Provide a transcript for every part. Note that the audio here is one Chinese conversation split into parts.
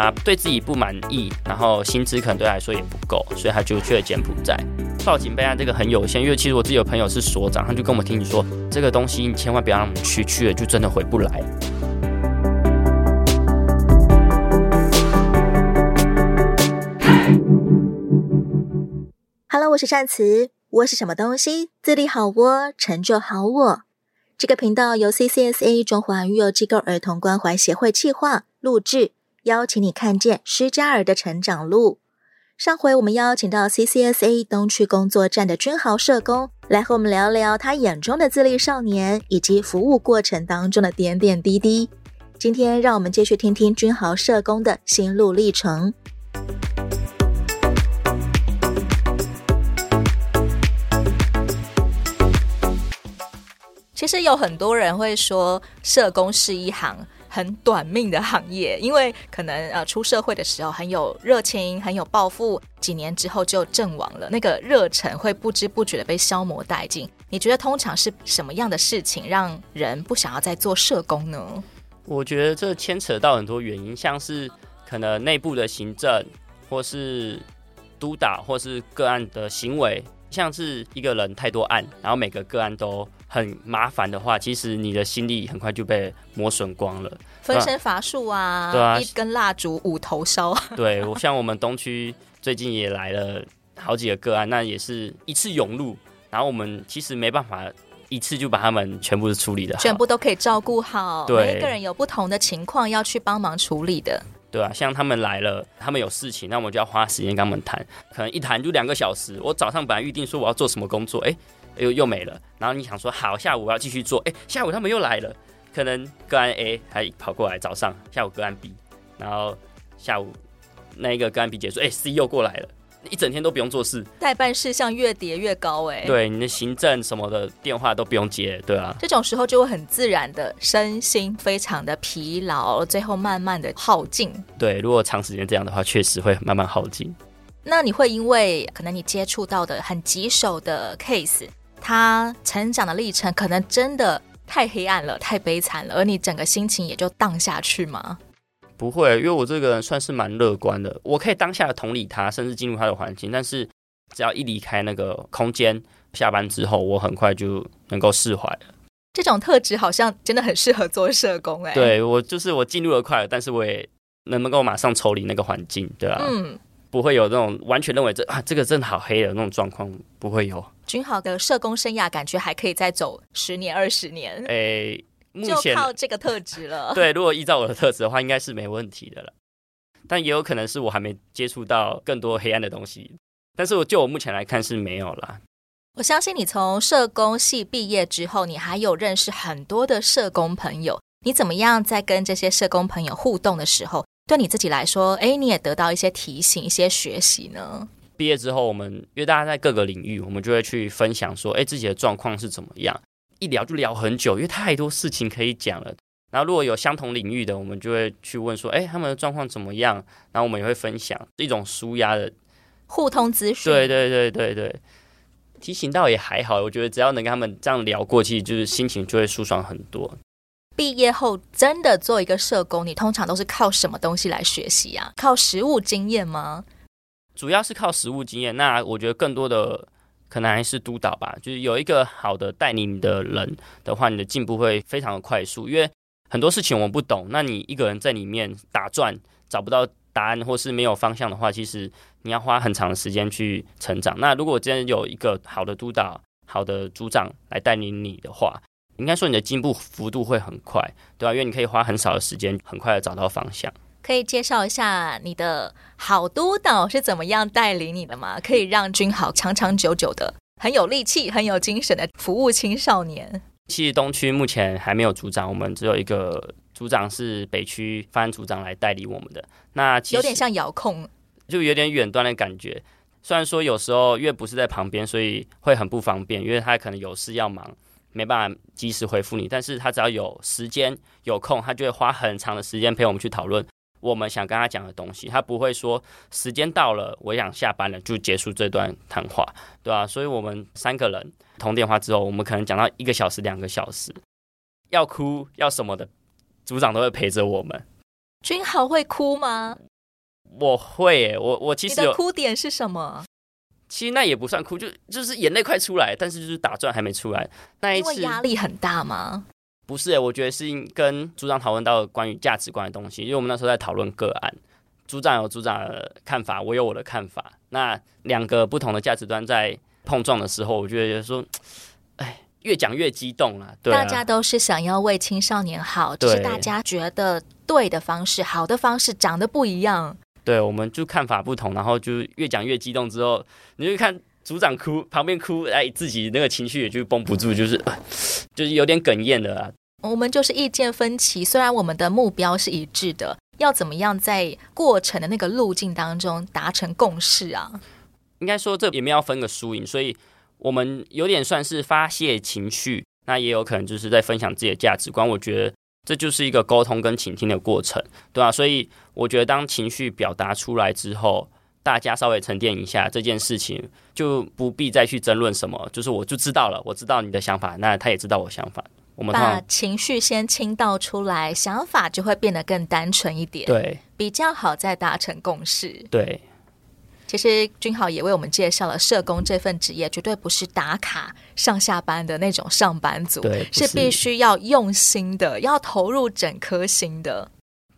他对自己不满意，然后薪资可能对他来说也不够，所以他就去了柬埔寨。报警备案这个很有限，因为其实我自己有朋友是所长，他就跟我们听你说，这个东西你千万不要让我们去，去了就真的回不来。Hello，我是善慈，我是什么东西？自立好窝，成就好我。这个频道由 CCSA 中华育幼机构儿童关怀协会企划录制，邀请你看见施加尔的成长路。上回我们邀请到 CCSA 东区工作站的君豪社工来和我们聊聊他眼中的自立少年，以及服务过程当中的点点滴滴。今天让我们继续听听君豪社工的心路历程。其实有很多人会说，社工是一行很短命的行业，因为可能呃出社会的时候很有热情，很有抱负，几年之后就阵亡了，那个热忱会不知不觉的被消磨殆尽。你觉得通常是什么样的事情让人不想要再做社工呢？我觉得这牵扯到很多原因，像是可能内部的行政，或是督导，或是个案的行为。像是一个人太多案，然后每个个案都很麻烦的话，其实你的心力很快就被磨损光了。分身乏术啊，对啊，一根蜡烛五头烧。对，我像我们东区最近也来了好几个个案，那也是一次涌入，然后我们其实没办法一次就把他们全部处理的，全部都可以照顾好。对，每一个人有不同的情况要去帮忙处理的。对啊，像他们来了，他们有事情，那我们就要花时间跟他们谈，可能一谈就两个小时。我早上本来预定说我要做什么工作，哎，又又没了。然后你想说好，下午我要继续做，哎，下午他们又来了，可能个案 A 还跑过来，早上下午个案 B，然后下午那一个个案 B 结束，哎，C 又过来了。一整天都不用做事，待办事项越叠越高哎。对，你的行政什么的电话都不用接，对啊。这种时候就会很自然的身心非常的疲劳，最后慢慢的耗尽。对，如果长时间这样的话，确实会慢慢耗尽。那你会因为可能你接触到的很棘手的 case，他成长的历程可能真的太黑暗了，太悲惨了，而你整个心情也就荡下去吗？不会，因为我这个人算是蛮乐观的，我可以当下同理他，甚至进入他的环境。但是只要一离开那个空间，下班之后，我很快就能够释怀了。这种特质好像真的很适合做社工哎。对，我就是我进入了快乐，但是我也能不能够马上抽离那个环境，对啊，嗯，不会有那种完全认为这啊这个真的好黑的那种状况，不会有。君豪的社工生涯感觉还可以再走十年二十年。哎。就靠这个特质了。对，如果依照我的特质的话，应该是没问题的了。但也有可能是我还没接触到更多黑暗的东西。但是我就我目前来看是没有啦。我相信你从社工系毕业之后，你还有认识很多的社工朋友。你怎么样在跟这些社工朋友互动的时候，对你自己来说，哎，你也得到一些提醒、一些学习呢？毕业之后，我们因为大家在各个领域，我们就会去分享说，哎，自己的状况是怎么样。一聊就聊很久，因为太多事情可以讲了。然后如果有相同领域的，我们就会去问说：“哎，他们的状况怎么样？”然后我们也会分享一种舒压的互通资讯。对对对对对，提醒到也还好。我觉得只要能跟他们这样聊过去，就是心情就会舒爽很多。毕业后真的做一个社工，你通常都是靠什么东西来学习啊？靠实务经验吗？主要是靠实务经验。那我觉得更多的。可能还是督导吧，就是有一个好的带领你的人的话，你的进步会非常的快速。因为很多事情我们不懂，那你一个人在里面打转，找不到答案或是没有方向的话，其实你要花很长的时间去成长。那如果真的有一个好的督导、好的组长来带领你的话，应该说你的进步幅度会很快，对吧？因为你可以花很少的时间，很快的找到方向。可以介绍一下你的好督导是怎么样带领你的吗？可以让君豪长长久久的很有力气、很有精神的服务青少年。其实东区目前还没有组长，我们只有一个组长是北区方案组长来代理我们的。那其实有点像遥控，就有点远端的感觉。虽然说有时候因为不是在旁边，所以会很不方便，因为他可能有事要忙，没办法及时回复你。但是他只要有时间有空，他就会花很长的时间陪我们去讨论。我们想跟他讲的东西，他不会说时间到了，我想下班了就结束这段谈话，对吧？所以，我们三个人通电话之后，我们可能讲到一个小时、两个小时，要哭要什么的，组长都会陪着我们。君豪会哭吗？我会耶，我我其实你的哭点是什么？其实那也不算哭，就就是眼泪快出来，但是就是打转还没出来。那一次压力很大吗？不是耶，我觉得是跟组长讨论到关于价值观的东西，因为我们那时候在讨论个案，组长有组长的看法，我有我的看法，那两个不同的价值观在碰撞的时候，我觉得说，哎，越讲越激动了。对啊，大家都是想要为青少年好，只是大家觉得对的方式、好的方式长得不一样。对，我们就看法不同，然后就越讲越激动，之后你就看组长哭，旁边哭，哎，自己那个情绪也就绷不住，就是，就是有点哽咽的啦。我们就是意见分歧，虽然我们的目标是一致的，要怎么样在过程的那个路径当中达成共识啊？应该说这里面要分个输赢，所以我们有点算是发泄情绪，那也有可能就是在分享自己的价值观。我觉得。这就是一个沟通跟倾听的过程，对吧？所以我觉得，当情绪表达出来之后，大家稍微沉淀一下，这件事情就不必再去争论什么。就是我就知道了，我知道你的想法，那他也知道我想法。我们把情绪先倾倒出来，想法就会变得更单纯一点，对，比较好再达成共识，对。其实君豪也为我们介绍了社工这份职业，绝对不是打卡上下班的那种上班族，对，是必须要用心的，要投入整颗心的。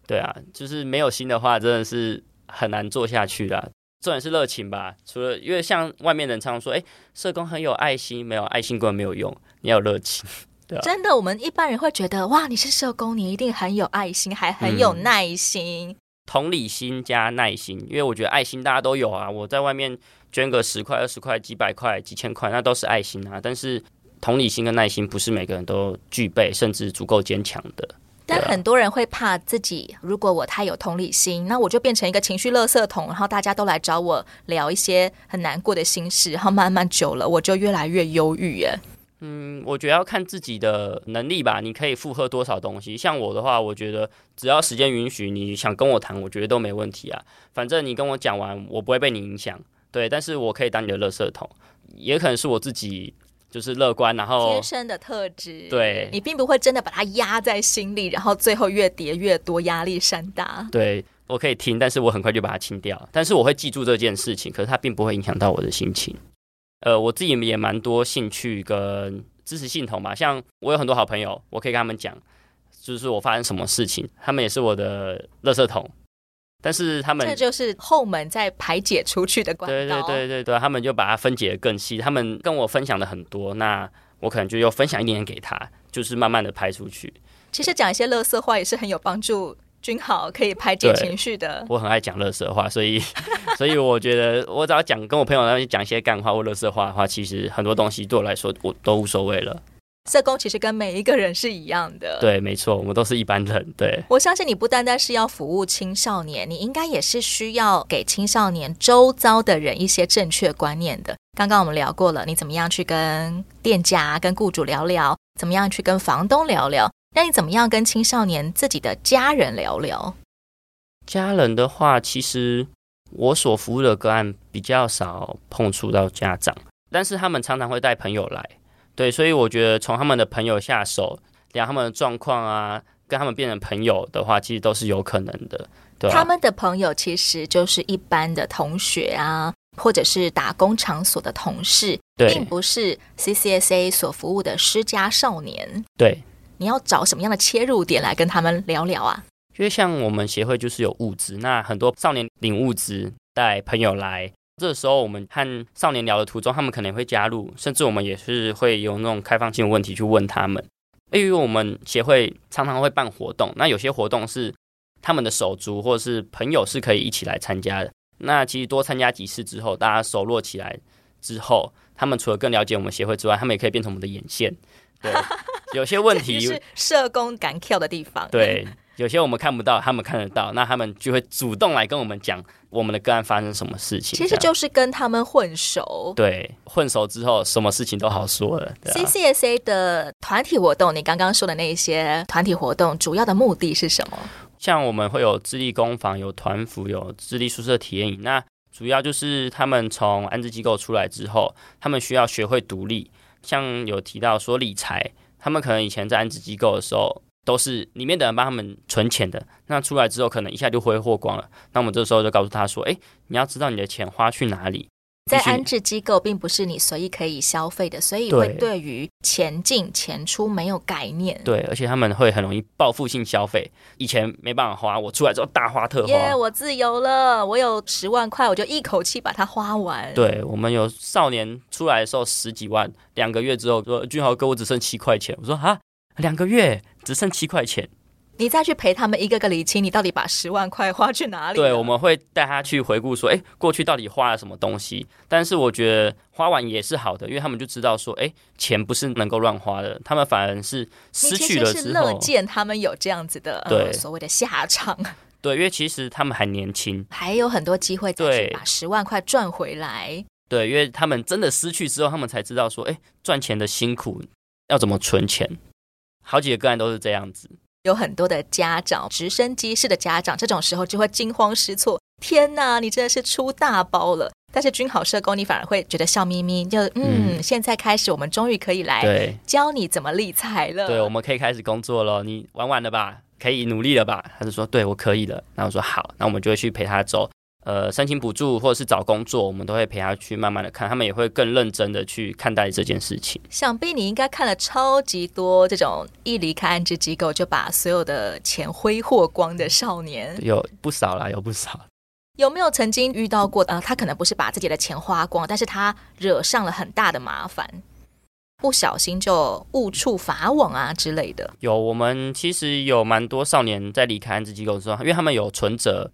对啊，就是没有心的话，真的是很难做下去的。重点是热情吧，除了因为像外面人常常说，哎，社工很有爱心，没有爱心根本没有用，你要有热情。对啊，真的，我们一般人会觉得，哇，你是社工，你一定很有爱心，还很有耐心。嗯同理心加耐心，因为我觉得爱心大家都有啊。我在外面捐个十块、二十块、几百块、几千块，那都是爱心啊。但是同理心跟耐心不是每个人都具备，甚至足够坚强的。但很多人会怕自己，如果我太有同理心，那我就变成一个情绪垃圾桶，然后大家都来找我聊一些很难过的心事，然后慢慢久了，我就越来越忧郁耶。嗯，我觉得要看自己的能力吧。你可以负荷多少东西？像我的话，我觉得只要时间允许，你想跟我谈，我觉得都没问题啊。反正你跟我讲完，我不会被你影响。对，但是我可以当你的垃圾桶，也可能是我自己就是乐观，然后天生的特质。对，你并不会真的把它压在心里，然后最后越叠越多，压力山大。对，我可以听，但是我很快就把它清掉。但是我会记住这件事情，可是它并不会影响到我的心情。呃，我自己也蛮多兴趣跟支持系统吧，像我有很多好朋友，我可以跟他们讲，就是我发生什么事情，他们也是我的垃圾桶，但是他们这就是后门在排解出去的管道。对对对对对，他们就把它分解的更细，他们跟我分享的很多，那我可能就又分享一点点给他，就是慢慢的排出去。其实讲一些乐色话也是很有帮助。君豪可以排解情绪的，我很爱讲乐色话，所以 所以我觉得我只要讲跟我朋友那边讲一些干话或乐色话的话，其实很多东西对我来说我都无所谓了。社工其实跟每一个人是一样的，对，没错，我们都是一般人。对，我相信你不单单是要服务青少年，你应该也是需要给青少年周遭的人一些正确观念的。刚刚我们聊过了，你怎么样去跟店家、跟雇主聊聊，怎么样去跟房东聊聊。那你怎么样跟青少年自己的家人聊聊？家人的话，其实我所服务的个案比较少碰触到家长，但是他们常常会带朋友来，对，所以我觉得从他们的朋友下手，聊他们的状况啊，跟他们变成朋友的话，其实都是有可能的。对，他们的朋友其实就是一般的同学啊，或者是打工场所的同事，对，并不是 CCSA 所服务的失家少年。对。你要找什么样的切入点来跟他们聊聊啊？因为像我们协会就是有物资，那很多少年领物资带朋友来，这时候我们和少年聊的途中，他们可能会加入，甚至我们也是会有那种开放性的问题去问他们。因为我们协会常常会办活动，那有些活动是他们的手足或者是朋友是可以一起来参加的。那其实多参加几次之后，大家熟络起来之后，他们除了更了解我们协会之外，他们也可以变成我们的眼线。对。有些问题是社工敢跳的地方。对，有些我们看不到，他们看得到，那他们就会主动来跟我们讲我们的个案发生什么事情。其实就是跟他们混熟。对，混熟之后，什么事情都好说了。啊。CCSA 的团体活动，你刚刚说的那一些团体活动，主要的目的是什么？像我们会有智力工坊、有团服、有智力宿舍体验营。那主要就是他们从安置机构出来之后，他们需要学会独立。像有提到说理财。他们可能以前在安置机构的时候都是里面的人帮他们存钱的。那出来之后，可能一下就挥霍光了。那我们这时候就告诉他说：“哎，你要知道你的钱花去哪里。”在安置机构，并不是你随意可以消费的，所以会对于钱进钱出没有概念。对，而且他们会很容易报复性消费。以前没办法花，我出来之后大花特花。耶，我自由了，我有十万块，我就一口气把它花完。对，我们有少年出来的时候十几万，两个月之后说：“俊豪哥，我只剩七块钱。”我说：“啊，两个月只剩七块钱。”你再去陪他们一个个理清，你到底把十万块花去哪里？对，我们会带他去回顾说，哎，过去到底花了什么东西？但是我觉得花完也是好的，因为他们就知道说，哎，钱不是能够乱花的，他们反而是失去了之后，乐见他们有这样子的所谓的下场。对，因为其实他们还年轻，还有很多机会再去把十万块赚回来。对，因为他们真的失去之后，他们才知道说，哎，赚钱的辛苦要怎么存钱。好几个个案都是这样子。有很多的家长，直升机式的家长，这种时候就会惊慌失措。天哪，你真的是出大包了！但是君豪社工，你反而会觉得笑眯眯，就嗯，嗯，现在开始，我们终于可以来教你怎么理财了。对，我们可以开始工作了。你玩完了吧？可以努力了吧？他就说：“对，我可以了。”然后我说：“好，那我们就会去陪他走。”呃，申请补助或者是找工作，我们都会陪他去慢慢的看，他们也会更认真的去看待这件事情。想必你应该看了超级多这种一离开安置机构就把所有的钱挥霍光的少年，有不少啦，有不少。有没有曾经遇到过？呃，他可能不是把自己的钱花光，但是他惹上了很大的麻烦，不小心就误触法网啊之类的。有，我们其实有蛮多少年在离开安置机构的时候，因为他们有存折。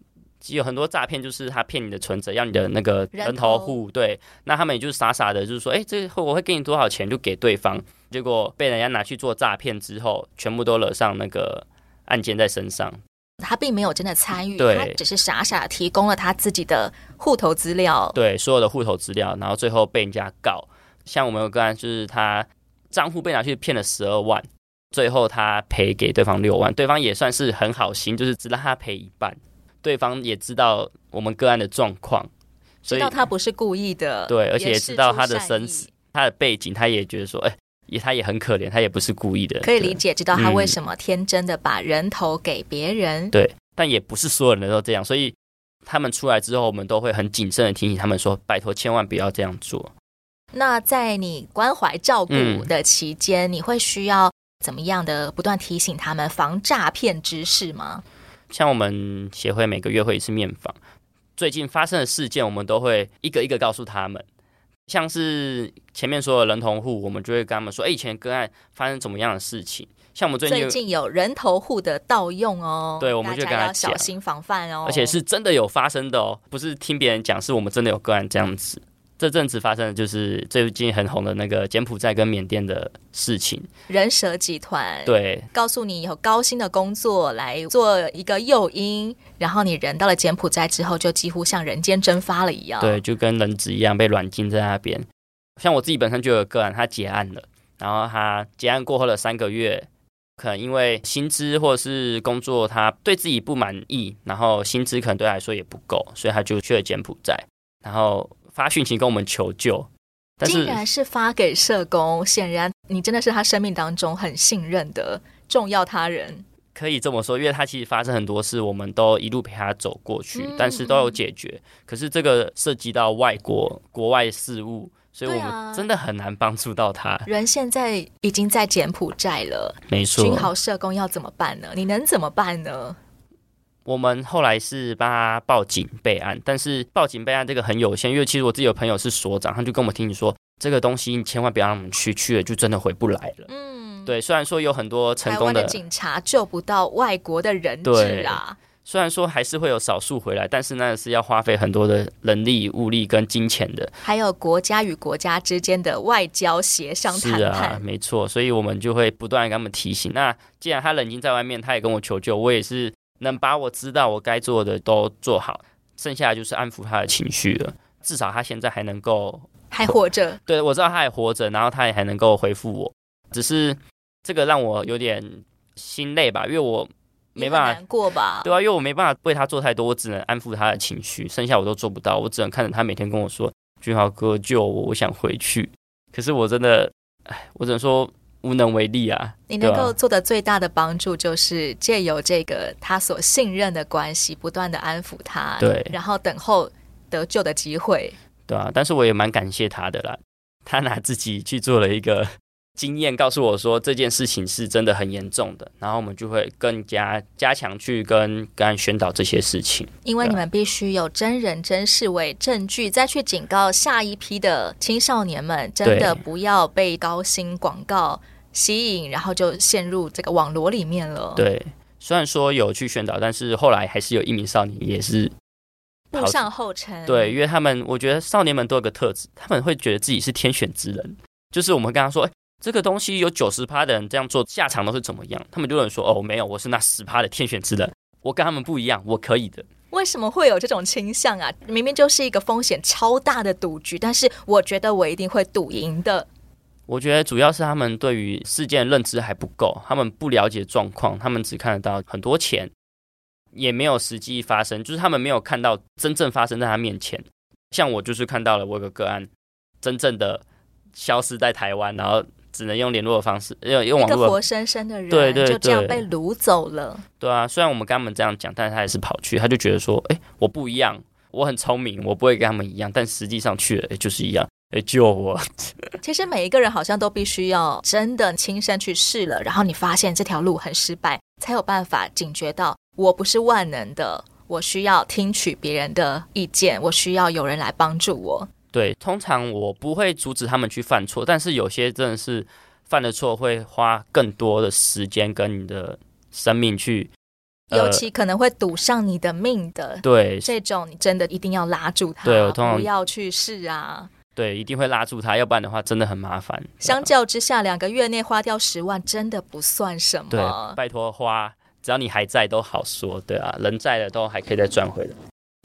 有很多诈骗，就是他骗你的存折，要你的那个人头户，对，那他们也就是傻傻的，就是说，哎，这个我会给你多少钱，就给对方，结果被人家拿去做诈骗之后，全部都惹上那个案件在身上。他并没有真的参与，他只是傻傻提供了他自己的户头资料，对，所有的户头资料，然后最后被人家告。像我们有个案，就是他账户被拿去骗了十二万，最后他赔给对方六万，对方也算是很好心，就是只让他赔一半。对方也知道我们个案的状况，所以知道他不是故意的，对，而且也知道他的身世、他的背景，他也觉得说，哎，也他也很可怜，他也不是故意的，可以理解，知道他为什么天真的把人头给别人，嗯，对，但也不是所有人都这样，所以他们出来之后，我们都会很谨慎的提醒他们说，拜托千万不要这样做。那在你关怀照顾的期间，嗯，你会需要怎么样的不断提醒他们防诈骗知识吗？像我们协会每个月会一次面访，最近发生的事件，我们都会一个一个告诉他们。像是前面说的人头户，我们就会跟他们说：“哎，以前个案发生怎么样的事情？”像我们最近最近有人头户的盗用哦，对，我们就跟他小心防范哦，而且是真的有发生的哦，不是听别人讲，是我们真的有个案这样子。这阵子发生的就是最近很红的那个柬埔寨跟缅甸的事情，人蛇集团对，告诉你有高薪的工作来做一个诱因，然后你人到了柬埔寨之后，就几乎像人间蒸发了一样，对，就跟人质一样被软禁在那边。像我自己本身就有个案，他结案了，然后他结案过后的三个月，可能因为薪资或者是工作，他对自己不满意，然后薪资可能对他来说也不够，所以他就去了柬埔寨，然后。发讯息跟我们求救，但是竟然是发给社工，显然你真的是他生命当中很信任的重要他人。可以这么说，因为他其实发生很多事，我们都一路陪他走过去，嗯、但是都有解决。可是这个涉及到外国国外事务，所以我们真的很难帮助到他。人现在已经在柬埔寨了，没错。君豪社工要怎么办呢？你能怎么办呢？我们后来是帮他报警备案，但是报警备案这个很有限，因为其实我自己有朋友是所长，他就跟我们提醒说，这个东西你千万不要让我们去，去了就真的回不来了。嗯，对，虽然说有很多成功的，的警察救不到外国的人质啊，虽然说还是会有少数回来，但是那是要花费很多的人力、物力跟金钱的，还有国家与国家之间的外交协商谈判。是啊，没错，所以我们就会不断跟他们提醒。那既然他冷静在外面，他也跟我求救，我也是。能把我知道我该做的都做好，剩下的就是安抚他的情绪了。至少他现在还能够还活着，对，我知道他还活着，然后他也还能够回复我。只是这个让我有点心累吧，因为我没办法难过吧，对啊，因为我没办法为他做太多，我只能安抚他的情绪，剩下我都做不到，我只能看着他每天跟我说：“俊豪哥救我，我想回去。”可是我真的，哎，我只能说。无能为力啊。你能够做的最大的帮助，就是借由这个他所信任的关系，不断的安抚他，对，然后等候得救的机会。对啊，但是我也蛮感谢他的啦，他拿自己去做了一个。经验告诉我说这件事情是真的很严重的，然后我们就会更加加强去跟跟宣导这些事情。因为你们必须有真人真事为证据，再去警告下一批的青少年们，真的不要被高薪广告吸引，然后就陷入这个网罗里面了。对，虽然说有去宣导，但是后来还是有一名少年也是步上后尘。对，因为他们我觉得少年们都有个特质，他们会觉得自己是天选之人，就是我们跟他说。哎这个东西有九十趴的人这样做，下场都是怎么样？他们就有人说：“哦，没有，我是那十趴的天选之人，我跟他们不一样，我可以的。”为什么会有这种倾向啊？明明就是一个风险超大的赌局，但是我觉得我一定会赌赢的。我觉得主要是他们对于事件认知还不够，他们不了解状况，他们只看得到很多钱，也没有实际发生，就是他们没有看到真正发生在他面前。像我就是看到了我有个个案，真正的消失在台湾，然后。只能用联络的方式，用用网络。一个活生生的人，对对对，就这样被掳走了。对啊，虽然我们跟他们这样讲，但是他还是跑去，他就觉得说，哎，我不一样，我很聪明，我不会跟他们一样。但实际上去了，哎，就是一样，哎，救我！其实每一个人好像都必须要真的亲身去试了，然后你发现这条路很失败，才有办法警觉到，我不是万能的，我需要听取别人的意见，我需要有人来帮助我。对，通常我不会阻止他们去犯错，但是有些真的是犯了错，会花更多的时间跟你的生命去，呃、尤其可能会赌上你的命的。对，这种你真的一定要拉住他，对，我通常不要去试啊。对，一定会拉住他，要不然的话真的很麻烦。相较之下，两个月内花掉十万，真的不算什么。对，拜托花，只要你还在都好说。对啊，人在了都还可以再赚回来。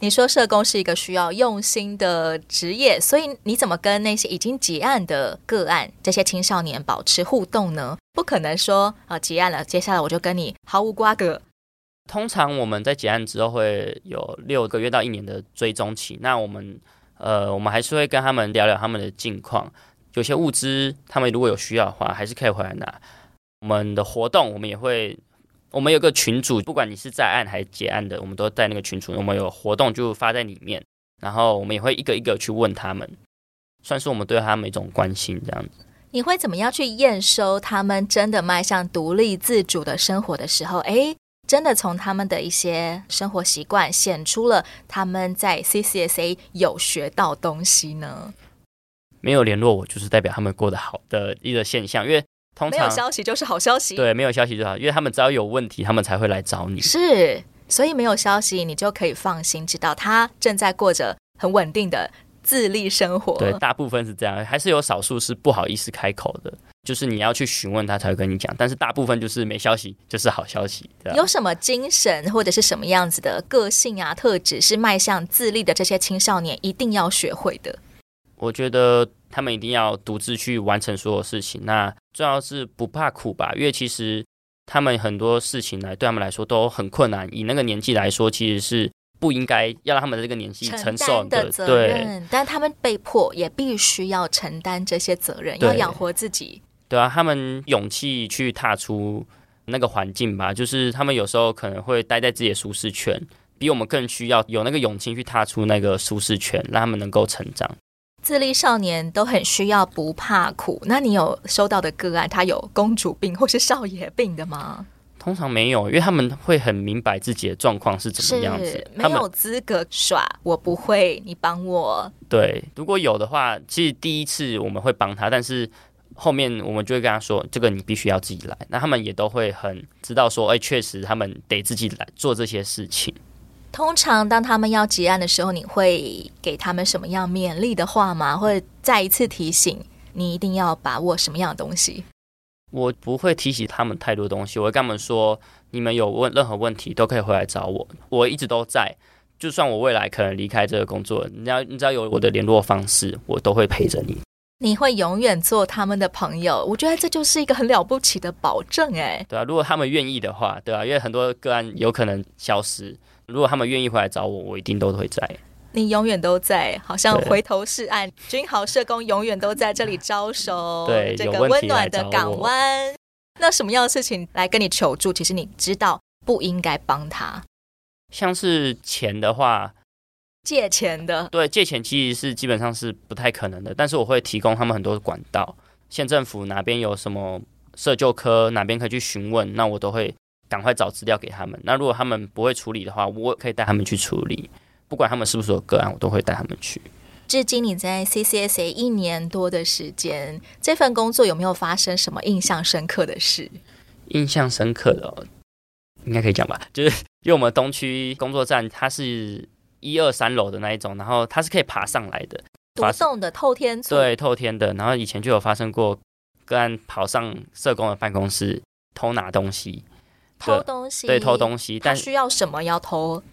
你说社工是一个需要用心的职业，所以你怎么跟那些已经结案的个案、这些青少年保持互动呢？不可能说啊，结案了，接下来我就跟你毫无瓜葛。通常我们在结案之后会有六个月到一年的追踪期，那我们呃，我们还是会跟他们聊聊他们的近况，有些物资他们如果有需要的话，还是可以回来拿。我们的活动我们也会。我们有个群组，不管你是在案还是结案的，我们都在那个群组。我们有活动就发在里面，然后我们也会一个一个去问他们，算是我们对他们一种关心这样子。你会怎么样去验收他们真的迈向独立自主的生活的时候？诶，真的从他们的一些生活习惯显出了他们在 CCSA 有学到东西呢？没有联络我，就是代表他们过得好的一个现象，因为。通常没有消息就是好消息，对，没有消息就好，因为他们只要有问题，他们才会来找你。是，所以没有消息，你就可以放心，知道他正在过着很稳定的自立生活。对，大部分是这样，还是有少数是不好意思开口的，就是你要去询问他才会跟你讲。但是大部分就是没消息，就是好消息。有什么精神或者是什么样子的个性啊特质，是迈向自立的这些青少年一定要学会的？我觉得。他们一定要独自去完成所有事情，那重要是不怕苦吧？因为其实他们很多事情来对他们来说都很困难。以那个年纪来说，其实是不应该要让他们的这个年纪承受的，的责任。对，但他们被迫也必须要承担这些责任，要养活自己。对啊，他们勇气去踏出那个环境吧，就是他们有时候可能会待在自己的舒适圈，比我们更需要有那个勇气去踏出那个舒适圈，让他们能够成长。自立少年都很需要不怕苦。那你有收到的个案，他有公主病或是少爷病的吗？通常没有，因为他们会很明白自己的状况是怎么样子，没有资格耍我不会，你帮我。对，如果有的话，其实第一次我们会帮他，但是后面我们就会跟他说，这个你必须要自己来。那他们也都会很知道说，哎，确实他们得自己来做这些事情。通常当他们要结案的时候，你会给他们什么样勉励的话吗？或者再一次提醒你一定要把握什么样的东西？我不会提起他们太多东西，我会跟他们说：你们有问任何问题都可以回来找我，我一直都在。就算我未来可能离开这个工作，你要你只要有我的联络方式，我都会陪着你。你会永远做他们的朋友，我觉得这就是一个很了不起的保证，哎，对啊，如果他们愿意的话，对啊，因为很多个案有可能消失。如果他们愿意回来找我，我一定都会在。你永远都在，好像回头是岸。君豪社工永远都在这里招手，对，这个温暖的港湾。那什么样的事情来跟你求助？其实你知道不应该帮他。像是钱的话，借钱的，对，借钱其实是基本上是不太可能的。但是我会提供他们很多的管道，县政府哪边有什么社救科，哪边可以去询问，那我都会赶快找资料给他们。那如果他们不会处理的话，我可以带他们去处理。不管他们是不是有个案，我都会带他们去。至今你在 CCSA 一年多的时间，这份工作有没有发生什么印象深刻的事？印象深刻的、哦，应该可以讲吧？就是因为我们东区工作站，它是一二三楼的那一种，然后它是可以爬上来的，独栋的透天厝，对，透天的。然后以前就有发生过个案跑上社工的办公室偷拿东西，偷东西，对，偷东西。但需要什么要偷？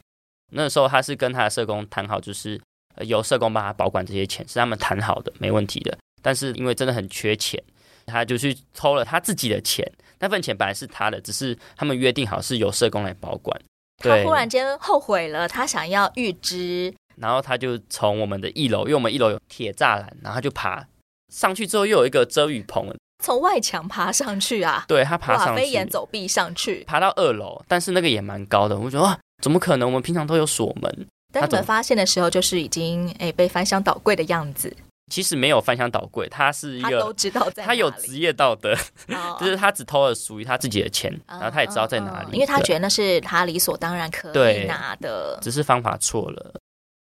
那时候他是跟他的社工谈好，就是由社工帮他保管这些钱，是他们谈好的，没问题的。但是因为真的很缺钱，他就去偷了他自己的钱。那份钱本来是他的，只是他们约定好是由社工来保管。他忽然间后悔了，他想要预支，然后他就从我们的一楼，因为我们一楼有铁栅栏，然后他就爬上去之后又有一个遮雨棚，从外墙爬上去啊？对，他爬上去，飞檐走壁上去，爬到二楼，但是那个也蛮高的，我觉得哇。怎么可能？我们平常都有锁门。当你们发现的时候，就是已经诶被翻箱倒柜的样子。其实没有翻箱倒柜，他是一个，他都知道在他有职业道德，就是他只偷了属于他自己的钱，然后他也知道在哪里，因为他觉得那是他理所当然可以拿的，只是方法错了。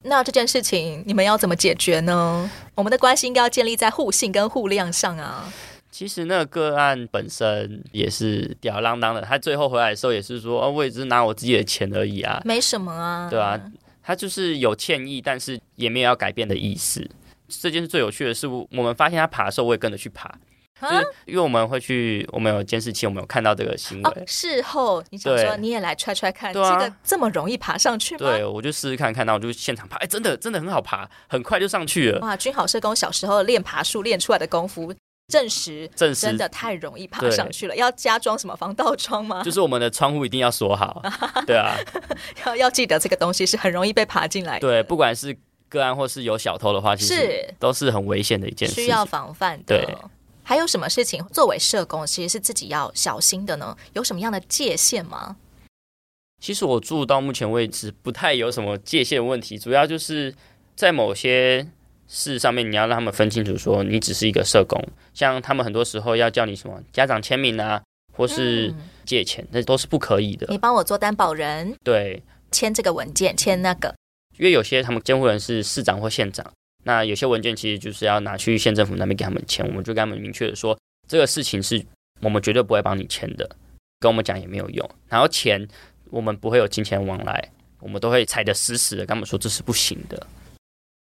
那这件事情你们要怎么解决呢？我们的关系应该要建立在互信跟互谅上啊。其实那个个案本身也是吊儿郎当的，他最后回来的时候也是说：“哦，我也只是拿我自己的钱而已啊，没什么啊。”对啊，他就是有歉意，但是也没有要改变的意思。这件事最有趣的是，我们发现他爬的时候，我也跟着去爬，就是因为我们会去，我们有监视器，我们有看到这个行为。哦、事后你想说你也来踹踹看，这个这么容易爬上去吗？对，我就试试看看，然后我就现场爬，哎，真的真的很好爬，很快就上去了。哇，君好社工小时候练爬树练出来的功夫。证实，证实真的太容易爬上去了。要加装什么防盗窗吗？就是我们的窗户一定要锁好。对啊，要要记得这个东西是很容易被爬进来的。对，不管是个案或是有小偷的话，其实都是很危险的一件事，需要防范的。对，还有什么事情作为社工其实是自己要小心的呢？有什么样的界限吗？其实我住到目前为止不太有什么界限问题，主要就是在某些。事上面你要让他们分清楚，说你只是一个社工，像他们很多时候要叫你什么家长签名啊，或是借钱，那、嗯、都是不可以的。你帮我做担保人，对，签这个文件，签那个。因为有些他们监护人是市长或县长，那有些文件其实就是要拿去县政府那边给他们签，我们就跟他们明确的说，这个事情是我们绝对不会帮你签的，跟我们讲也没有用。然后钱我们不会有金钱往来，我们都会踩得死死的，跟他们说这是不行的。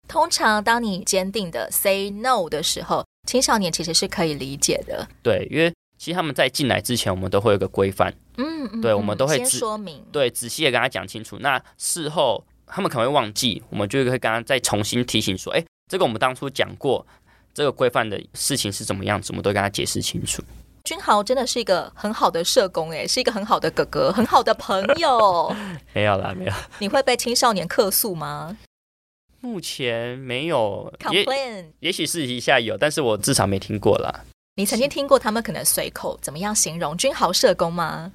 通常，当你坚定的 say no 的时候，青少年其实是可以理解的。对，因为其实他们在进来之前，我们都会有个规范。嗯嗯，对，我们都会先说明，对，仔细的跟他讲清楚。那事后他们可能会忘记，我们就会跟他再重新提醒说：“哎，这个我们当初讲过，这个规范的事情是怎么样子，我们都跟他解释清楚。”君豪真的是一个很好的社工，哎，是一个很好的哥哥，很好的朋友。没有啦，没有。你会被青少年客诉吗？目前没有，complain，也，也许私底下有，但是我至少没听过啦。你曾经听过他们可能随口怎么样形容君豪社工吗？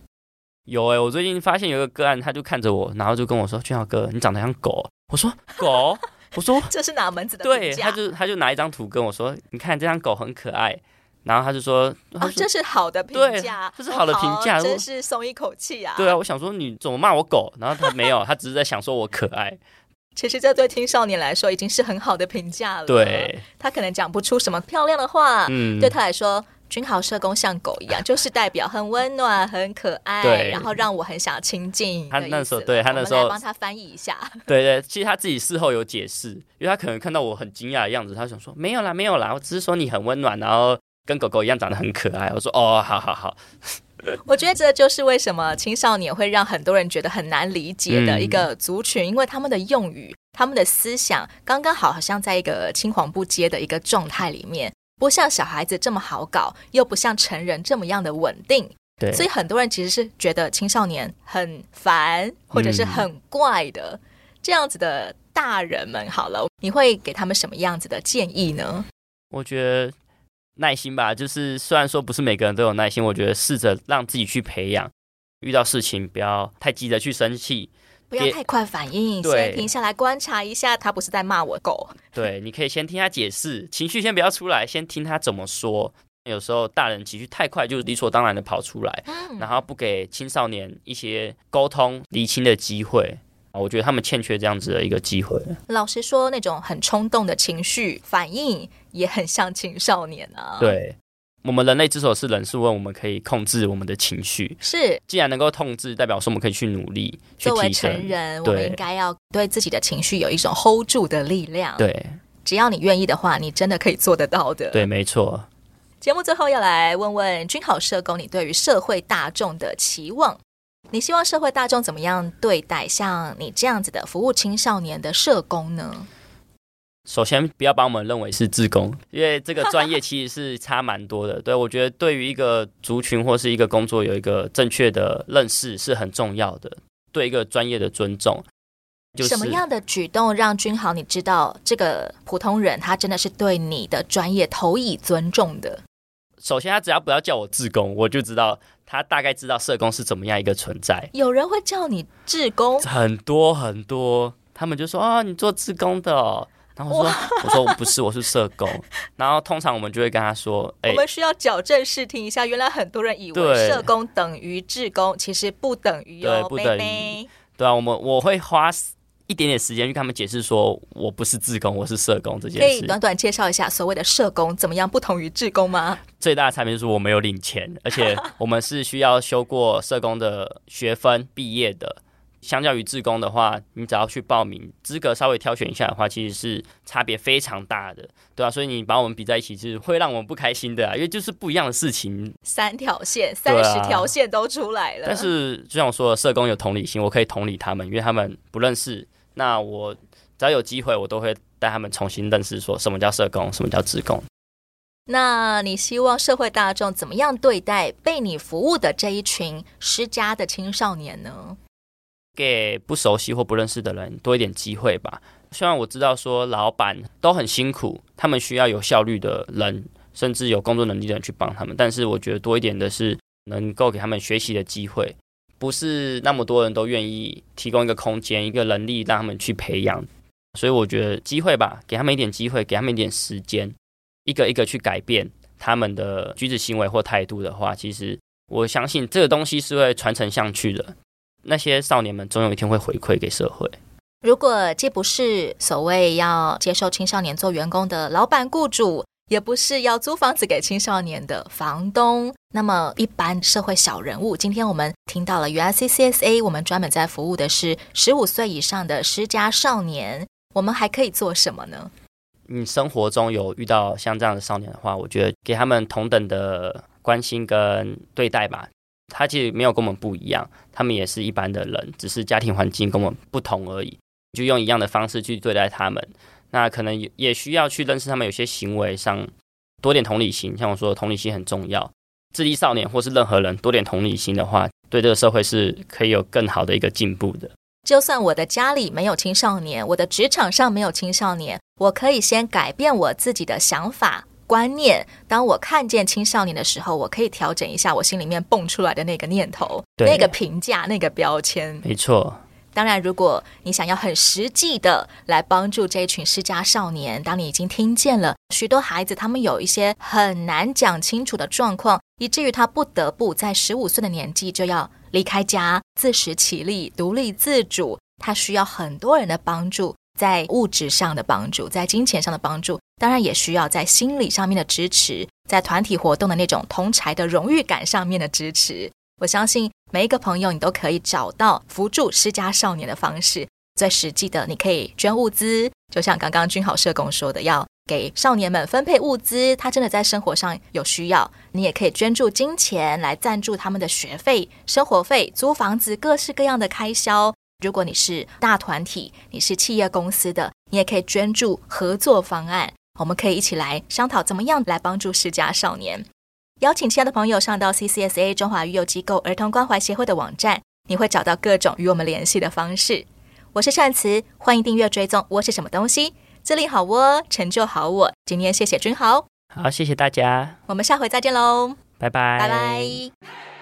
有哎、欸，我最近发现有一个个案，他就看着我，然后就跟我说：“君豪哥，你长得像狗。”我说：“狗？” 我说：“这是哪门子的？”对，他就他就拿一张图跟我说：“你看这张狗很可爱。”然后他就说：“哦，这是好的评价，这是好的评价，真是松一口气啊。”对啊，我想说你怎么骂我狗？然后他没有，他只是在想说我可爱。其实这对青少年来说已经是很好的评价了。对，他可能讲不出什么漂亮的话，嗯，对他来说，君豪社工像狗一样，就是代表很温暖、很可爱，然后让我很想亲近。他那时候，对他那时候，来帮他翻译一下。对对，其实他自己事后有解释，因为他可能看到我很惊讶的样子，他想说没有啦，没有啦，我只是说你很温暖，然后跟狗狗一样长得很可爱。我说哦，好好好。我觉得这就是为什么青少年会让很多人觉得很难理解的一个族群，嗯、因为他们的用语、他们的思想刚刚好，好像在一个青黄不接的一个状态里面，不像小孩子这么好搞，又不像成人这么样的稳定。对，所以很多人其实是觉得青少年很烦，或者是很怪的、嗯、这样子的大人们好了，你会给他们什么样子的建议呢？我觉得耐心吧，就是虽然说不是每个人都有耐心，我觉得试着让自己去培养，遇到事情不要太急着去生气，不要太快反应，先停下来观察一下，他不是在骂我狗。对，你可以先听他解释，情绪先不要出来，先听他怎么说。有时候大人情绪太快，就理所当然的跑出来，嗯、然后不给青少年一些沟通厘清的机会。我觉得他们欠缺这样子的一个机会。老实说，那种很冲动的情绪反应也很像青少年啊。对，我们人类之所以是人，是因为我们可以控制我们的情绪。是，既然能够控制，代表说我们可以去努力。作为成人，我们应该要对自己的情绪有一种 hold 住的力量。对，只要你愿意的话，你真的可以做得到的。对，没错。节目最后要来问问君好社工，你对于社会大众的期望？你希望社会大众怎么样对待像你这样子的服务青少年的社工呢？首先，不要把我们认为是自工，因为这个专业其实是差蛮多的。对，我觉得对于一个族群或是一个工作有一个正确的认识是很重要的。对一个专业的尊重，就是什么样的举动让君豪你知道这个普通人他真的是对你的专业投以尊重的？首先，他只要不要叫我志工，我就知道他大概知道社工是怎么样一个存在。有人会叫你志工，很多很多，他们就说啊，你做志工的哦。然后我说，我说我不是，我是社工。然后通常我们就会跟他说，哎，我们需要矫正视听一下，原来很多人以为社工等于志工，其实不等于哦，对，不等于。对啊，我们我会花。一点点时间去跟他们解释，说我不是志工，我是社工这件事。可以短短介绍一下所谓的社工怎么样不同于志工吗？最大的差别就是我没有领钱，而且我们是需要修过社工的学分毕业的。相较于自工的话，你只要去报名，资格稍微挑选一下的话，其实是差别非常大的，对啊，所以你把我们比在一起，是会让我们不开心的啊，因为就是不一样的事情。三条线、三十条线都出来了。但是就像我说的，社工有同理心，我可以同理他们，因为他们不认识。那我只要有机会，我都会带他们重新认识，说什么叫社工，什么叫自工。那你希望社会大众怎么样对待被你服务的这一群失家的青少年呢？给不熟悉或不认识的人多一点机会吧。虽然我知道说老板都很辛苦，他们需要有效率的人，甚至有工作能力的人去帮他们，但是我觉得多一点的是能够给他们学习的机会。不是那么多人都愿意提供一个空间、一个能力让他们去培养，所以我觉得机会吧，给他们一点机会，给他们一点时间，一个一个去改变他们的举止行为或态度的话，其实我相信这个东西是会传承下去的。那些少年们总有一天会回馈给社会。如果既不是所谓要接受青少年做员工的老板雇主，也不是要租房子给青少年的房东，那么一般社会小人物，今天我们听到了，原来 CCSA 我们专门在服务的是十五岁以上的失家少年，我们还可以做什么呢？你生活中有遇到像这样的少年的话，我觉得给他们同等的关心跟对待吧。他其实没有跟我们不一样，他们也是一般的人，只是家庭环境跟我们不同而已，就用一样的方式去对待他们。那可能也也需要去认识他们，有些行为上多点同理心。像我说，同理心很重要。智力少年或是任何人多点同理心的话，对这个社会是可以有更好的一个进步的。就算我的家里没有青少年，我的职场上没有青少年，我可以先改变我自己的想法观念。当我看见青少年的时候，我可以调整一下我心里面蹦出来的那个念头、对那个评价、那个标签。没错。当然，如果你想要很实际的来帮助这一群失家少年，当你已经听见了许多孩子他们有一些很难讲清楚的状况，以至于他不得不在十五岁的年纪就要离开家，自食其力，独立自主，他需要很多人的帮助，在物质上的帮助，在金钱上的帮助，当然也需要在心理上面的支持，在团体活动的那种同侪的荣誉感上面的支持。我相信每一个朋友，你都可以找到扶助失家少年的方式。最实际的，你可以捐物资，就像刚刚君豪社工说的，要给少年们分配物资。他真的在生活上有需要，你也可以捐助金钱来赞助他们的学费、生活费、租房子、各式各样的开销。如果你是大团体，你是企业公司的，你也可以捐助合作方案。我们可以一起来商讨怎么样来帮助失家少年。邀请亲爱的朋友上到 CCSA 中华育幼机构儿童关怀协会的网站，你会找到各种与我们联系的方式。我是善慈，欢迎订阅追踪。窝是什么东西？自立好窝，成就好我。今天谢谢君豪，好，谢谢大家，我们下回再见喽，拜拜，拜拜。